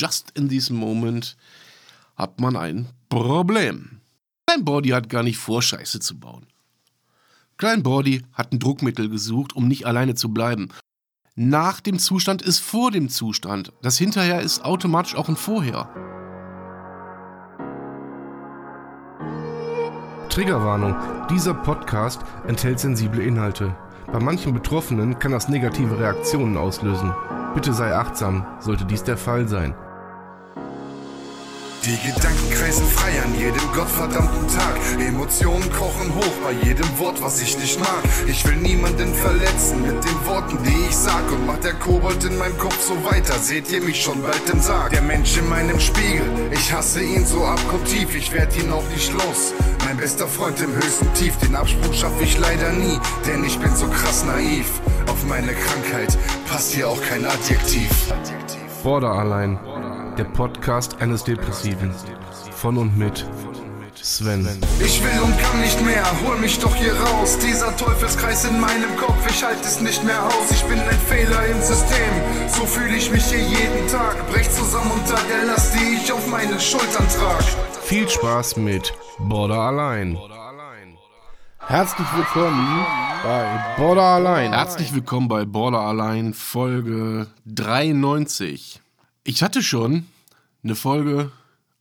just in this moment hat man ein Problem. Klein Body hat gar nicht vor, Scheiße zu bauen. Klein Body hat ein Druckmittel gesucht, um nicht alleine zu bleiben. Nach dem Zustand ist vor dem Zustand. Das Hinterher ist automatisch auch ein Vorher. Triggerwarnung. Dieser Podcast enthält sensible Inhalte. Bei manchen Betroffenen kann das negative Reaktionen auslösen. Bitte sei achtsam, sollte dies der Fall sein. Die Gedanken kreisen frei an jedem gottverdammten Tag. Emotionen kochen hoch bei jedem Wort, was ich nicht mag. Ich will niemanden verletzen mit den Worten, die ich sag. Und macht der Kobold in meinem Kopf so weiter, seht ihr mich schon bald im Sarg. Der Mensch in meinem Spiegel, ich hasse ihn so abgrundtief, ich werd ihn auch nicht los. Mein bester Freund im höchsten Tief, den Absprung schaff ich leider nie, denn ich bin so krass naiv. Auf meine Krankheit passt hier auch kein Adjektiv. Border allein. Der Podcast eines Depressiven. Von und mit Sven. Ich will und kann nicht mehr, hol mich doch hier raus. Dieser Teufelskreis in meinem Kopf, ich halte es nicht mehr aus. Ich bin ein Fehler im System, so fühle ich mich hier jeden Tag. Brech zusammen unter der Last, die ich auf meinen Schultern trage. Viel Spaß mit Border Allein. Herzlich willkommen bei Border Allein. Herzlich willkommen bei Border Allein Folge 93. Ich hatte schon eine Folge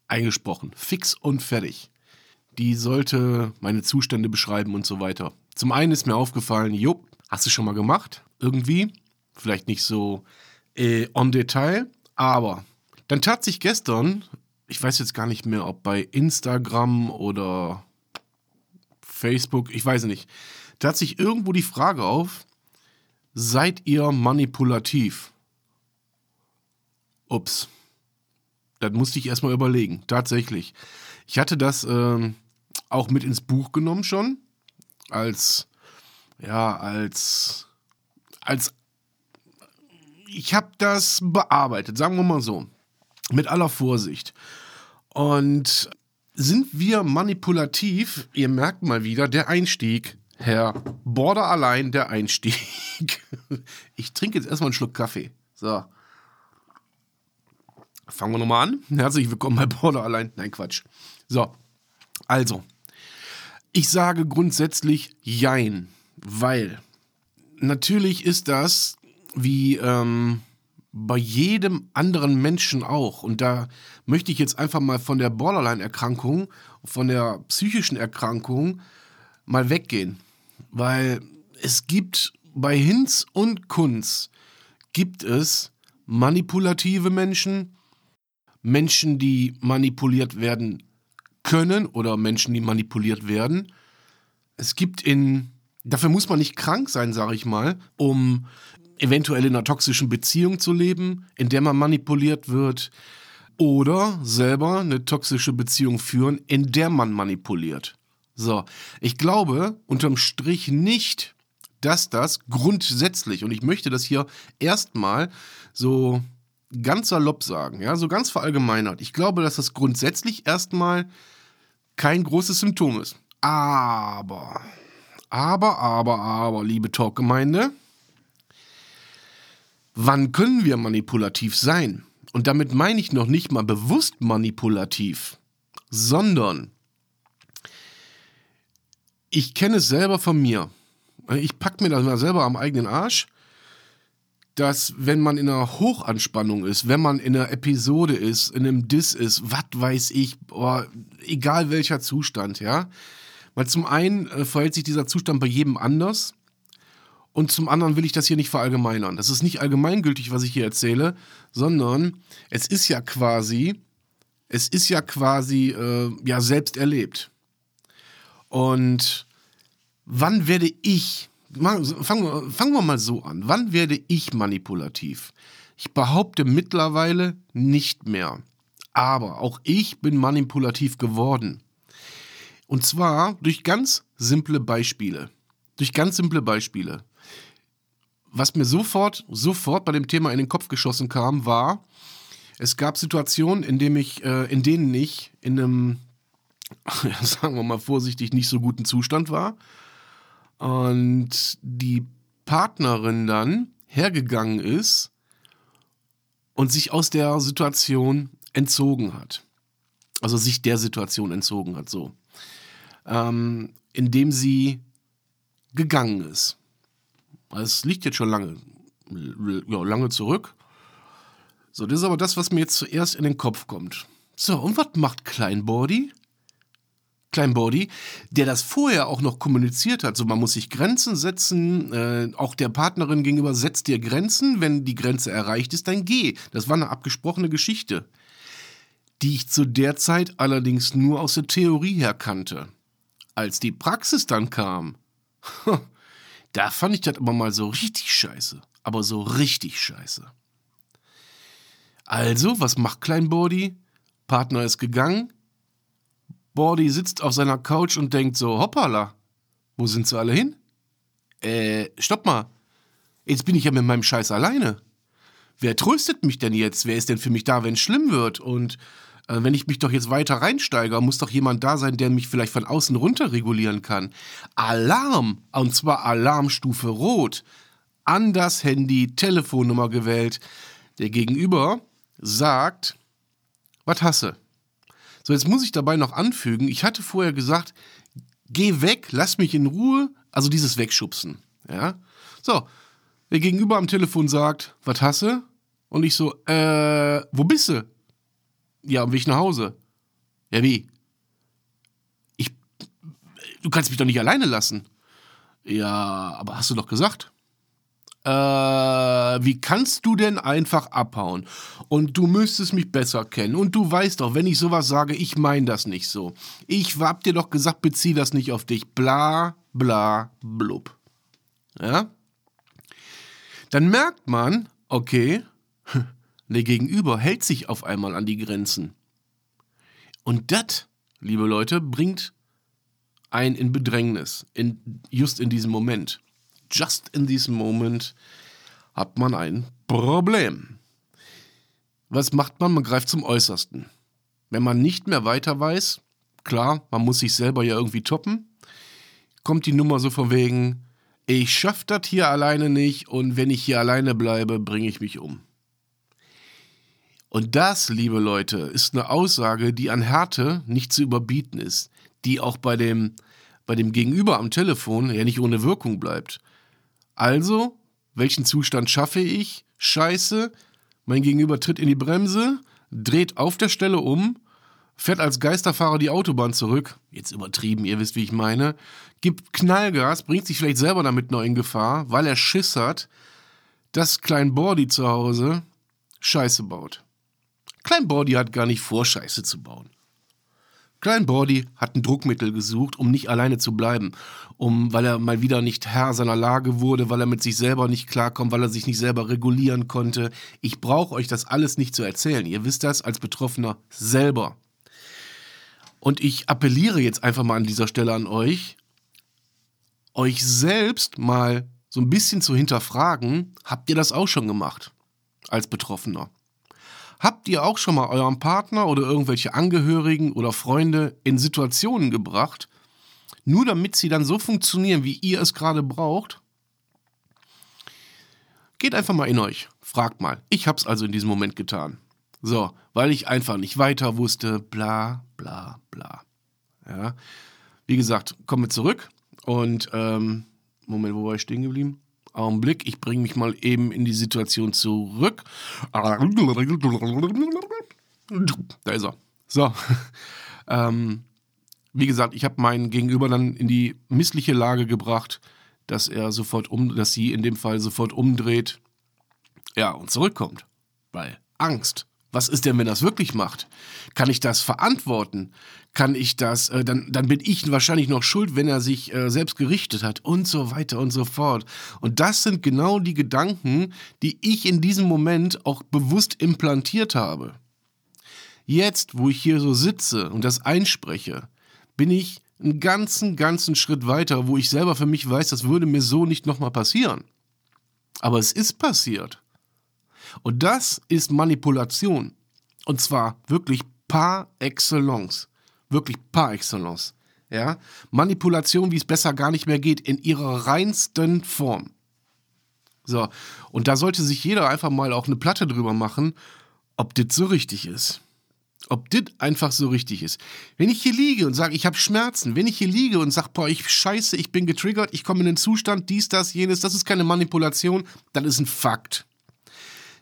eingesprochen, fix und fertig. Die sollte meine Zustände beschreiben und so weiter. Zum einen ist mir aufgefallen, jo, hast du schon mal gemacht? Irgendwie. Vielleicht nicht so äh, on Detail, aber dann tat sich gestern, ich weiß jetzt gar nicht mehr, ob bei Instagram oder Facebook, ich weiß nicht, tat sich irgendwo die Frage auf, seid ihr manipulativ? Ups. Das musste ich erstmal überlegen, tatsächlich. Ich hatte das äh, auch mit ins Buch genommen schon, als, ja, als, als, ich habe das bearbeitet, sagen wir mal so, mit aller Vorsicht. Und sind wir manipulativ? Ihr merkt mal wieder, der Einstieg. Herr Border allein, der Einstieg. Ich trinke jetzt erstmal einen Schluck Kaffee. So. Fangen wir nochmal an. Herzlich willkommen bei Border allein. Nein, Quatsch. So. Also. Ich sage grundsätzlich Jein, weil natürlich ist das wie ähm, bei jedem anderen Menschen auch. Und da möchte ich jetzt einfach mal von der Borderline-Erkrankung, von der psychischen Erkrankung mal weggehen. Weil es gibt bei Hinz und Kunz gibt es manipulative Menschen, Menschen, die manipuliert werden können oder Menschen, die manipuliert werden. Es gibt in, dafür muss man nicht krank sein, sage ich mal, um eventuell in einer toxischen Beziehung zu leben, in der man manipuliert wird, oder selber eine toxische Beziehung führen, in der man manipuliert. So, ich glaube unterm Strich nicht, dass das grundsätzlich, und ich möchte das hier erstmal so ganz salopp sagen, ja, so ganz verallgemeinert. Ich glaube, dass das grundsätzlich erstmal kein großes Symptom ist. Aber, aber, aber, aber, liebe Talkgemeinde, wann können wir manipulativ sein? Und damit meine ich noch nicht mal bewusst manipulativ, sondern ich kenne es selber von mir. Ich packe mir das mal selber am eigenen Arsch, dass wenn man in einer Hochanspannung ist, wenn man in einer Episode ist, in einem Diss ist, was weiß ich, boah, egal welcher Zustand, ja. Weil zum einen äh, verhält sich dieser Zustand bei jedem anders und zum anderen will ich das hier nicht verallgemeinern. Das ist nicht allgemeingültig, was ich hier erzähle, sondern es ist ja quasi, es ist ja quasi, äh, ja, selbst erlebt. Und wann werde ich, fangen wir, fangen wir mal so an, wann werde ich manipulativ? Ich behaupte mittlerweile nicht mehr. Aber auch ich bin manipulativ geworden. Und zwar durch ganz simple Beispiele. Durch ganz simple Beispiele was mir sofort, sofort bei dem Thema in den Kopf geschossen kam, war, es gab Situationen, in, dem ich, äh, in denen ich in einem, sagen wir mal vorsichtig, nicht so guten Zustand war. Und die Partnerin dann hergegangen ist und sich aus der Situation entzogen hat. Also sich der Situation entzogen hat, so. Ähm, indem sie gegangen ist. Es liegt jetzt schon lange, ja, lange zurück. So, das ist aber das, was mir jetzt zuerst in den Kopf kommt. So, und was macht Kleinbody? Kleinbody, der das vorher auch noch kommuniziert hat. So, man muss sich Grenzen setzen, äh, auch der Partnerin gegenüber setzt dir Grenzen. Wenn die Grenze erreicht ist, dann geh. Das war eine abgesprochene Geschichte, die ich zu der Zeit allerdings nur aus der Theorie her kannte. Als die Praxis dann kam, da fand ich das aber mal so richtig scheiße. Aber so richtig scheiße. Also, was macht Kleinbody? Partner ist gegangen, Bordy sitzt auf seiner Couch und denkt so, hoppala, wo sind sie alle hin? Äh, stopp mal. Jetzt bin ich ja mit meinem Scheiß alleine. Wer tröstet mich denn jetzt? Wer ist denn für mich da, wenn es schlimm wird? Und äh, wenn ich mich doch jetzt weiter reinsteige, muss doch jemand da sein, der mich vielleicht von außen runter regulieren kann. Alarm! Und zwar Alarmstufe Rot. An das Handy, Telefonnummer gewählt. Der Gegenüber sagt, was hasse? So, jetzt muss ich dabei noch anfügen, ich hatte vorher gesagt, geh weg, lass mich in Ruhe, also dieses Wegschubsen. Ja? So, der Gegenüber am Telefon sagt, was hasse? Und ich so, äh, wo bist du? Ja, am Weg nach Hause. Ja, wie? Ich, du kannst mich doch nicht alleine lassen. Ja, aber hast du doch gesagt äh, wie kannst du denn einfach abhauen? Und du müsstest mich besser kennen. Und du weißt doch, wenn ich sowas sage, ich meine das nicht so. Ich hab dir doch gesagt, bezieh das nicht auf dich. Bla, bla, blub. Ja? Dann merkt man, okay, der Gegenüber hält sich auf einmal an die Grenzen. Und das, liebe Leute, bringt einen in Bedrängnis, in, just in diesem Moment just in diesem Moment hat man ein Problem. Was macht man? Man greift zum Äußersten. Wenn man nicht mehr weiter weiß, klar, man muss sich selber ja irgendwie toppen, kommt die Nummer so von wegen, ich schaff das hier alleine nicht und wenn ich hier alleine bleibe, bringe ich mich um. Und das, liebe Leute, ist eine Aussage, die an Härte nicht zu überbieten ist, die auch bei dem, bei dem Gegenüber am Telefon ja nicht ohne Wirkung bleibt. Also, welchen Zustand schaffe ich? Scheiße, mein Gegenüber tritt in die Bremse, dreht auf der Stelle um, fährt als Geisterfahrer die Autobahn zurück, jetzt übertrieben, ihr wisst, wie ich meine, gibt Knallgas, bringt sich vielleicht selber damit noch in Gefahr, weil er Schiss hat, dass Klein Bordy zu Hause Scheiße baut. Klein Bordy hat gar nicht vor, Scheiße zu bauen. Klein Bordy hat ein Druckmittel gesucht, um nicht alleine zu bleiben, um, weil er mal wieder nicht Herr seiner Lage wurde, weil er mit sich selber nicht klarkommt, weil er sich nicht selber regulieren konnte. Ich brauche euch das alles nicht zu erzählen. Ihr wisst das als Betroffener selber. Und ich appelliere jetzt einfach mal an dieser Stelle an euch, euch selbst mal so ein bisschen zu hinterfragen, habt ihr das auch schon gemacht als Betroffener? Habt ihr auch schon mal euren Partner oder irgendwelche Angehörigen oder Freunde in Situationen gebracht, nur damit sie dann so funktionieren, wie ihr es gerade braucht? Geht einfach mal in euch, fragt mal. Ich hab's also in diesem Moment getan. So, weil ich einfach nicht weiter wusste, bla bla bla. Ja. Wie gesagt, kommen wir zurück und ähm, Moment, wo war ich stehen geblieben? Augenblick, ich bringe mich mal eben in die Situation zurück. Da ist er. So. ähm, wie gesagt, ich habe meinen Gegenüber dann in die missliche Lage gebracht, dass er sofort um, dass sie in dem Fall sofort umdreht, ja, und zurückkommt. Weil Angst. Was ist denn, wenn er es wirklich macht? Kann ich das verantworten? Kann ich das, äh, dann, dann bin ich wahrscheinlich noch schuld, wenn er sich äh, selbst gerichtet hat und so weiter und so fort. Und das sind genau die Gedanken, die ich in diesem Moment auch bewusst implantiert habe. Jetzt, wo ich hier so sitze und das einspreche, bin ich einen ganzen, ganzen Schritt weiter, wo ich selber für mich weiß, das würde mir so nicht nochmal passieren. Aber es ist passiert. Und das ist Manipulation. Und zwar wirklich par excellence. Wirklich par excellence. Ja? Manipulation, wie es besser gar nicht mehr geht, in ihrer reinsten Form. So, und da sollte sich jeder einfach mal auch eine Platte drüber machen, ob das so richtig ist. Ob das einfach so richtig ist. Wenn ich hier liege und sage, ich habe Schmerzen, wenn ich hier liege und sage, boah, ich scheiße, ich bin getriggert, ich komme in den Zustand, dies, das, jenes, das ist keine Manipulation, das ist ein Fakt.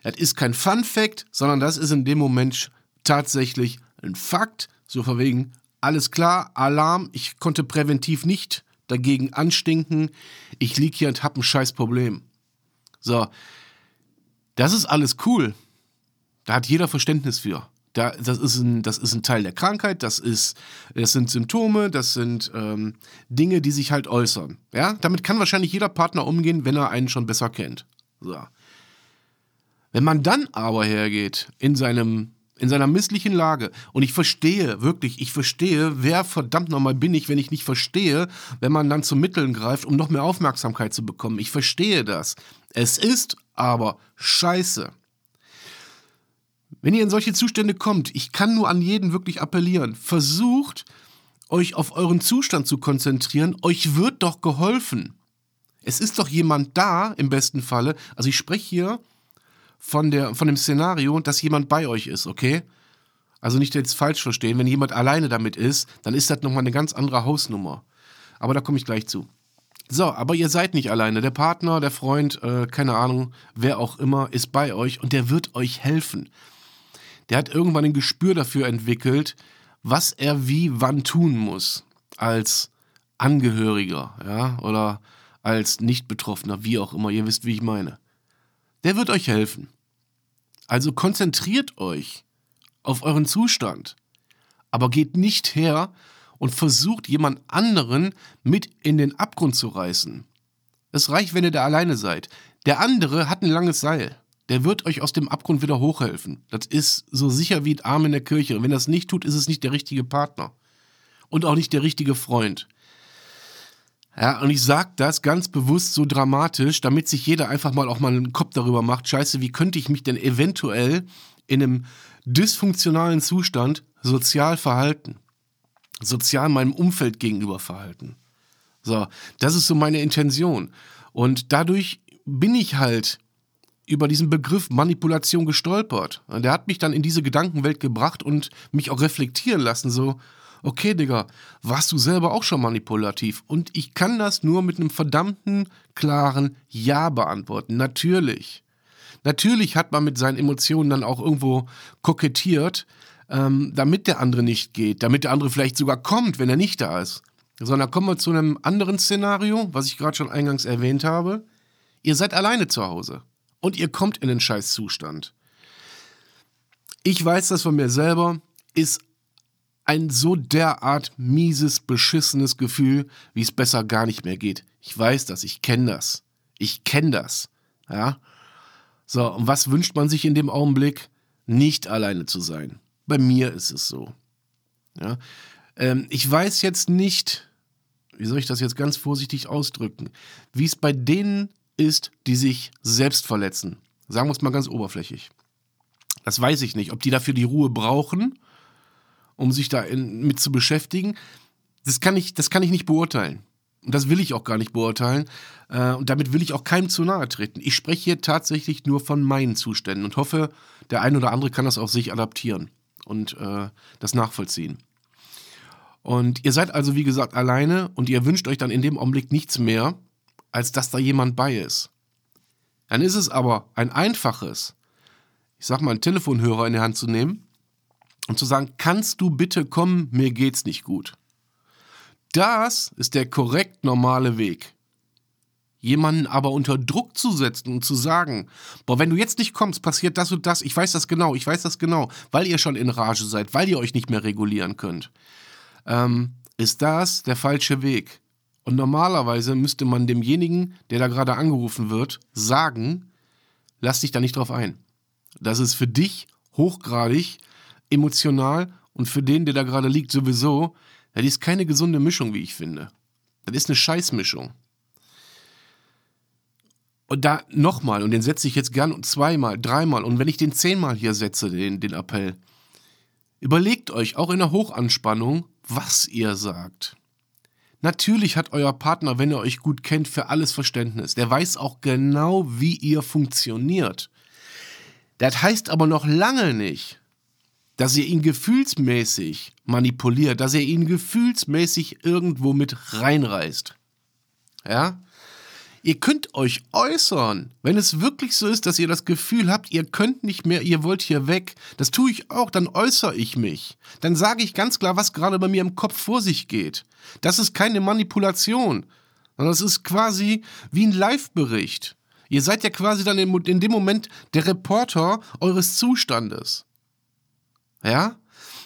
Das ist kein Fun Fact, sondern das ist in dem Moment tatsächlich ein Fakt. So verwegen, alles klar, Alarm, ich konnte präventiv nicht dagegen anstinken, ich liege hier und habe ein scheiß Problem. So, das ist alles cool. Da hat jeder Verständnis für. Da, das, ist ein, das ist ein Teil der Krankheit, das, ist, das sind Symptome, das sind ähm, Dinge, die sich halt äußern. Ja? Damit kann wahrscheinlich jeder Partner umgehen, wenn er einen schon besser kennt. So. Wenn man dann aber hergeht in seinem in seiner misslichen Lage. Und ich verstehe, wirklich, ich verstehe, wer verdammt nochmal bin ich, wenn ich nicht verstehe, wenn man dann zu Mitteln greift, um noch mehr Aufmerksamkeit zu bekommen. Ich verstehe das. Es ist aber scheiße. Wenn ihr in solche Zustände kommt, ich kann nur an jeden wirklich appellieren, versucht euch auf euren Zustand zu konzentrieren, euch wird doch geholfen. Es ist doch jemand da, im besten Falle. Also ich spreche hier von, der, von dem Szenario, dass jemand bei euch ist, okay? Also nicht jetzt falsch verstehen, wenn jemand alleine damit ist, dann ist das nochmal eine ganz andere Hausnummer. Aber da komme ich gleich zu. So, aber ihr seid nicht alleine. Der Partner, der Freund, äh, keine Ahnung, wer auch immer, ist bei euch und der wird euch helfen. Der hat irgendwann ein Gespür dafür entwickelt, was er wie wann tun muss. Als Angehöriger, ja, oder als Nicht-Betroffener, wie auch immer. Ihr wisst, wie ich meine. Der wird euch helfen. Also konzentriert euch auf euren Zustand, aber geht nicht her und versucht jemand anderen mit in den Abgrund zu reißen. Es reicht, wenn ihr da alleine seid. Der andere hat ein langes Seil. Der wird euch aus dem Abgrund wieder hochhelfen. Das ist so sicher wie ein Arm in der Kirche. Und wenn das nicht tut, ist es nicht der richtige Partner. Und auch nicht der richtige Freund. Ja, und ich sage das ganz bewusst so dramatisch, damit sich jeder einfach mal auch mal einen Kopf darüber macht, scheiße, wie könnte ich mich denn eventuell in einem dysfunktionalen Zustand sozial verhalten? Sozial meinem Umfeld gegenüber verhalten. So, das ist so meine Intention. Und dadurch bin ich halt über diesen Begriff Manipulation gestolpert. Der hat mich dann in diese Gedankenwelt gebracht und mich auch reflektieren lassen, so, okay, Digga, warst du selber auch schon manipulativ? Und ich kann das nur mit einem verdammten, klaren Ja beantworten. Natürlich. Natürlich hat man mit seinen Emotionen dann auch irgendwo kokettiert, ähm, damit der andere nicht geht, damit der andere vielleicht sogar kommt, wenn er nicht da ist. Sondern kommen wir zu einem anderen Szenario, was ich gerade schon eingangs erwähnt habe. Ihr seid alleine zu Hause und ihr kommt in den Scheißzustand. Ich weiß das von mir selber, ist ein so derart mieses, beschissenes Gefühl, wie es besser gar nicht mehr geht. Ich weiß das, ich kenne das. Ich kenne das. Ja. So, und was wünscht man sich in dem Augenblick? Nicht alleine zu sein. Bei mir ist es so. Ja. Ähm, ich weiß jetzt nicht, wie soll ich das jetzt ganz vorsichtig ausdrücken, wie es bei denen ist, die sich selbst verletzen. Sagen wir es mal ganz oberflächlich. Das weiß ich nicht, ob die dafür die Ruhe brauchen um sich da in, mit zu beschäftigen. Das kann ich, das kann ich nicht beurteilen. Und das will ich auch gar nicht beurteilen. Äh, und damit will ich auch keinem zu nahe treten. Ich spreche hier tatsächlich nur von meinen Zuständen und hoffe, der ein oder andere kann das auf sich adaptieren und äh, das nachvollziehen. Und ihr seid also, wie gesagt, alleine und ihr wünscht euch dann in dem Augenblick nichts mehr, als dass da jemand bei ist. Dann ist es aber ein einfaches, ich sag mal, einen Telefonhörer in die Hand zu nehmen und zu sagen, kannst du bitte kommen, mir geht's nicht gut. Das ist der korrekt normale Weg. Jemanden aber unter Druck zu setzen und zu sagen, boah, wenn du jetzt nicht kommst, passiert das und das, ich weiß das genau, ich weiß das genau, weil ihr schon in Rage seid, weil ihr euch nicht mehr regulieren könnt, ähm, ist das der falsche Weg. Und normalerweise müsste man demjenigen, der da gerade angerufen wird, sagen, lass dich da nicht drauf ein. Das ist für dich hochgradig emotional und für den, der da gerade liegt, sowieso, das ist keine gesunde Mischung, wie ich finde. Das ist eine Scheißmischung. Und da nochmal, und den setze ich jetzt gern zweimal, dreimal, und wenn ich den zehnmal hier setze, den, den Appell, überlegt euch auch in der Hochanspannung, was ihr sagt. Natürlich hat euer Partner, wenn er euch gut kennt, für alles Verständnis. Der weiß auch genau, wie ihr funktioniert. Das heißt aber noch lange nicht, dass ihr ihn gefühlsmäßig manipuliert, dass ihr ihn gefühlsmäßig irgendwo mit reinreißt. Ja? Ihr könnt euch äußern, wenn es wirklich so ist, dass ihr das Gefühl habt, ihr könnt nicht mehr, ihr wollt hier weg. Das tue ich auch, dann äußere ich mich. Dann sage ich ganz klar, was gerade bei mir im Kopf vor sich geht. Das ist keine Manipulation, sondern das ist quasi wie ein Live-Bericht. Ihr seid ja quasi dann in dem Moment der Reporter eures Zustandes. Ja?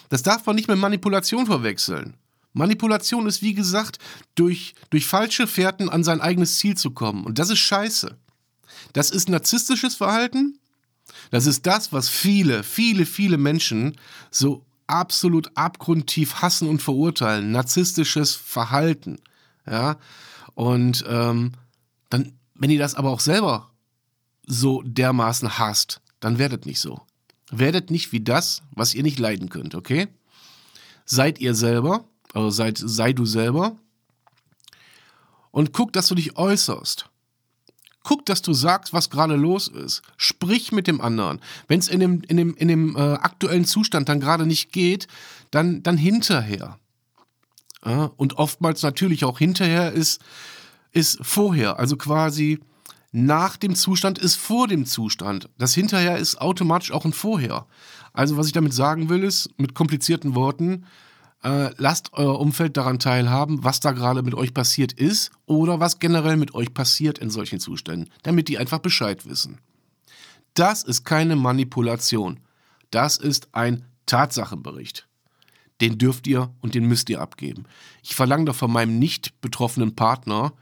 Das darf man nicht mit Manipulation verwechseln. Manipulation ist, wie gesagt, durch, durch falsche Fährten an sein eigenes Ziel zu kommen. Und das ist scheiße. Das ist narzisstisches Verhalten. Das ist das, was viele, viele, viele Menschen so absolut abgrundtief hassen und verurteilen. Narzisstisches Verhalten. Ja. Und ähm, dann, wenn ihr das aber auch selber so dermaßen hasst, dann werdet nicht so. Werdet nicht wie das, was ihr nicht leiden könnt, okay? Seid ihr selber also sei, sei du selber. Und guck, dass du dich äußerst. Guck, dass du sagst, was gerade los ist. Sprich mit dem anderen. Wenn es in dem, in dem, in dem äh, aktuellen Zustand dann gerade nicht geht, dann, dann hinterher. Ja, und oftmals natürlich auch hinterher ist, ist vorher. Also quasi nach dem Zustand ist vor dem Zustand. Das hinterher ist automatisch auch ein Vorher. Also was ich damit sagen will, ist mit komplizierten Worten, äh, lasst euer Umfeld daran teilhaben, was da gerade mit euch passiert ist oder was generell mit euch passiert in solchen Zuständen, damit die einfach Bescheid wissen. Das ist keine Manipulation. Das ist ein Tatsachenbericht. Den dürft ihr und den müsst ihr abgeben. Ich verlange doch von meinem nicht betroffenen Partner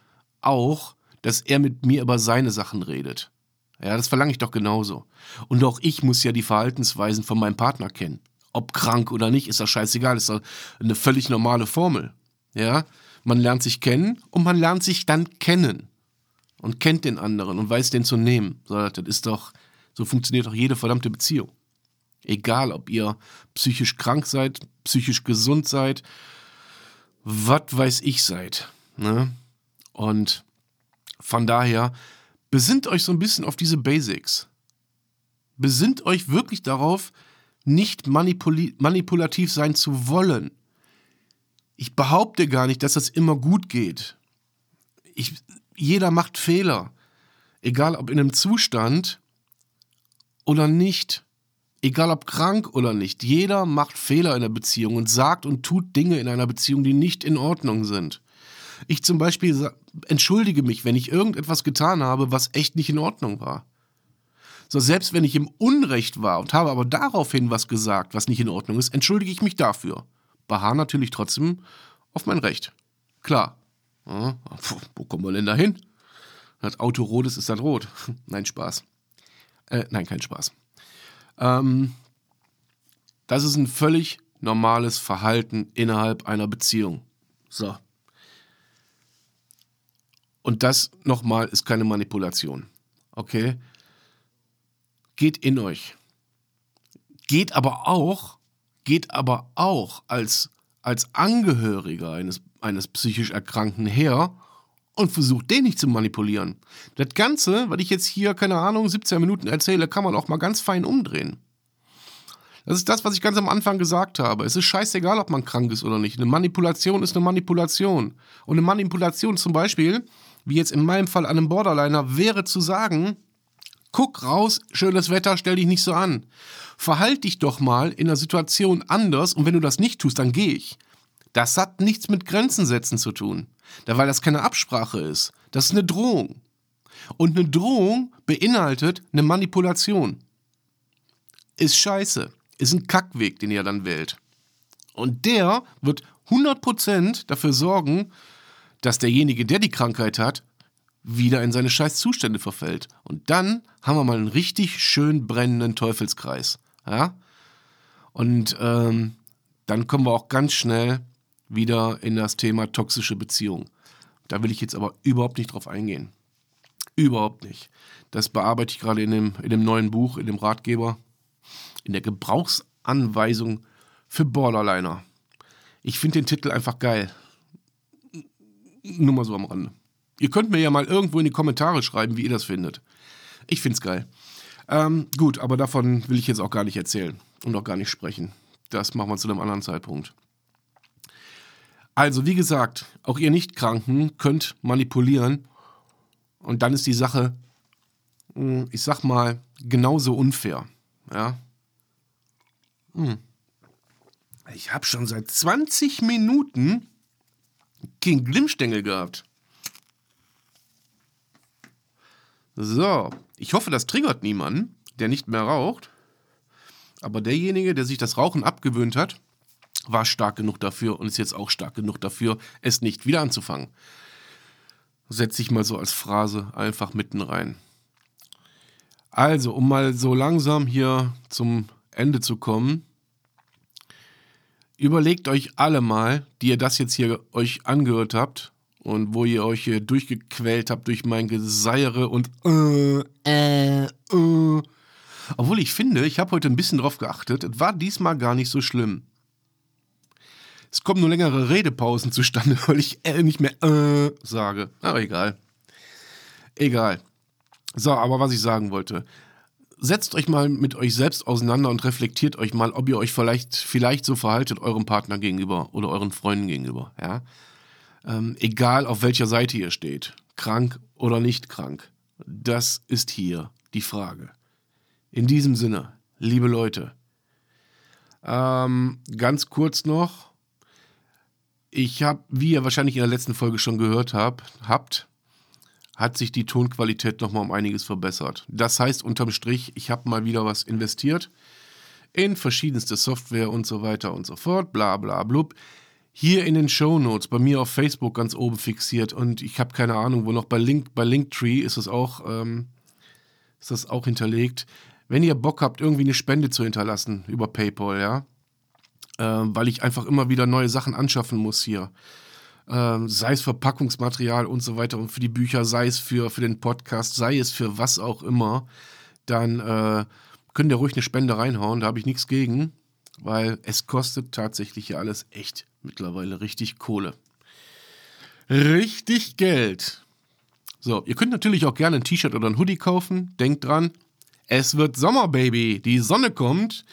auch, dass er mit mir über seine Sachen redet. Ja, das verlange ich doch genauso. Und auch ich muss ja die Verhaltensweisen von meinem Partner kennen ob krank oder nicht, ist das scheißegal, ist das eine völlig normale Formel. Ja, man lernt sich kennen und man lernt sich dann kennen und kennt den anderen und weiß den zu nehmen. So, das ist doch, so funktioniert doch jede verdammte Beziehung. Egal, ob ihr psychisch krank seid, psychisch gesund seid, was weiß ich seid. Ne? Und von daher, besinnt euch so ein bisschen auf diese Basics. Besinnt euch wirklich darauf, nicht manipul manipulativ sein zu wollen. Ich behaupte gar nicht, dass das immer gut geht. Ich, jeder macht Fehler. Egal ob in einem Zustand oder nicht. Egal ob krank oder nicht. Jeder macht Fehler in der Beziehung und sagt und tut Dinge in einer Beziehung, die nicht in Ordnung sind. Ich zum Beispiel entschuldige mich, wenn ich irgendetwas getan habe, was echt nicht in Ordnung war. So, selbst wenn ich im Unrecht war und habe aber daraufhin was gesagt, was nicht in Ordnung ist, entschuldige ich mich dafür. Beharre natürlich trotzdem auf mein Recht. Klar. Ja, wo kommen wir denn da hin? Das Auto rot ist, ist das rot. nein, Spaß. Äh, nein, kein Spaß. Ähm, das ist ein völlig normales Verhalten innerhalb einer Beziehung. So. Und das nochmal ist keine Manipulation. Okay? geht in euch. Geht aber auch, geht aber auch als, als Angehöriger eines, eines psychisch Erkrankten her und versucht den nicht zu manipulieren. Das Ganze, was ich jetzt hier, keine Ahnung, 17 Minuten erzähle, kann man auch mal ganz fein umdrehen. Das ist das, was ich ganz am Anfang gesagt habe. Es ist scheißegal, ob man krank ist oder nicht. Eine Manipulation ist eine Manipulation. Und eine Manipulation zum Beispiel, wie jetzt in meinem Fall an einem Borderliner, wäre zu sagen, Guck raus, schönes Wetter, stell dich nicht so an. Verhalt dich doch mal in der Situation anders und wenn du das nicht tust, dann geh ich. Das hat nichts mit Grenzen setzen zu tun, da weil das keine Absprache ist. Das ist eine Drohung. Und eine Drohung beinhaltet eine Manipulation. Ist scheiße. Ist ein Kackweg, den ihr dann wählt. Und der wird 100% dafür sorgen, dass derjenige, der die Krankheit hat, wieder in seine scheiß Zustände verfällt. Und dann haben wir mal einen richtig schön brennenden Teufelskreis. Ja? Und ähm, dann kommen wir auch ganz schnell wieder in das Thema toxische Beziehung. Da will ich jetzt aber überhaupt nicht drauf eingehen. Überhaupt nicht. Das bearbeite ich gerade in dem, in dem neuen Buch, in dem Ratgeber, in der Gebrauchsanweisung für Borderliner. Ich finde den Titel einfach geil Nur mal so am Rande. Ihr könnt mir ja mal irgendwo in die Kommentare schreiben, wie ihr das findet. Ich find's geil. Ähm, gut, aber davon will ich jetzt auch gar nicht erzählen und auch gar nicht sprechen. Das machen wir zu einem anderen Zeitpunkt. Also, wie gesagt, auch ihr Nichtkranken könnt manipulieren und dann ist die Sache, hm, ich sag mal, genauso unfair. Ja. Hm. Ich habe schon seit 20 Minuten King Glimmstängel gehabt. So, ich hoffe, das triggert niemanden, der nicht mehr raucht. Aber derjenige, der sich das Rauchen abgewöhnt hat, war stark genug dafür und ist jetzt auch stark genug dafür, es nicht wieder anzufangen. Setze ich mal so als Phrase einfach mitten rein. Also, um mal so langsam hier zum Ende zu kommen, überlegt euch alle mal, die ihr das jetzt hier euch angehört habt und wo ihr euch hier durchgequält habt durch mein Geseiere und äh, äh, äh. Obwohl ich finde, ich habe heute ein bisschen drauf geachtet, es war diesmal gar nicht so schlimm. Es kommen nur längere Redepausen zustande, weil ich äh, nicht mehr äh sage. Aber egal. Egal. So, aber was ich sagen wollte setzt euch mal mit euch selbst auseinander und reflektiert euch mal, ob ihr euch vielleicht, vielleicht so verhaltet eurem Partner gegenüber oder euren Freunden gegenüber. Ja? Ähm, egal auf welcher Seite ihr steht, krank oder nicht krank, das ist hier die Frage. In diesem Sinne, liebe Leute, ähm, ganz kurz noch, ich habe, wie ihr wahrscheinlich in der letzten Folge schon gehört habt, habt hat sich die Tonqualität nochmal um einiges verbessert. Das heißt unterm Strich, ich habe mal wieder was investiert in verschiedenste Software und so weiter und so fort, bla bla blub. Hier in den Show Notes, bei mir auf Facebook ganz oben fixiert und ich habe keine Ahnung, wo noch bei Link, bei Linktree ist es auch, ähm, ist das auch hinterlegt. Wenn ihr Bock habt, irgendwie eine Spende zu hinterlassen über PayPal, ja, äh, weil ich einfach immer wieder neue Sachen anschaffen muss hier ähm, sei es Verpackungsmaterial und so weiter und für die Bücher, sei es für, für den Podcast, sei es für was auch immer, dann äh, könnt ihr ruhig eine Spende reinhauen, da habe ich nichts gegen, weil es kostet tatsächlich ja alles echt mittlerweile richtig Kohle. Richtig Geld. So, ihr könnt natürlich auch gerne ein T-Shirt oder ein Hoodie kaufen. Denkt dran, es wird Sommer, Baby. Die Sonne kommt.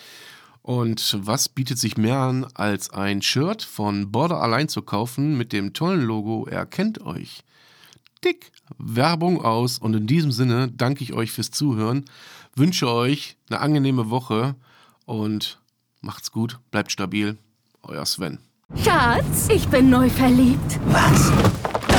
Und was bietet sich mehr an, als ein Shirt von Border allein zu kaufen mit dem tollen Logo Erkennt euch? Dick Werbung aus und in diesem Sinne danke ich euch fürs Zuhören, wünsche euch eine angenehme Woche und macht's gut, bleibt stabil. Euer Sven. Schatz, ich bin neu verliebt. Was?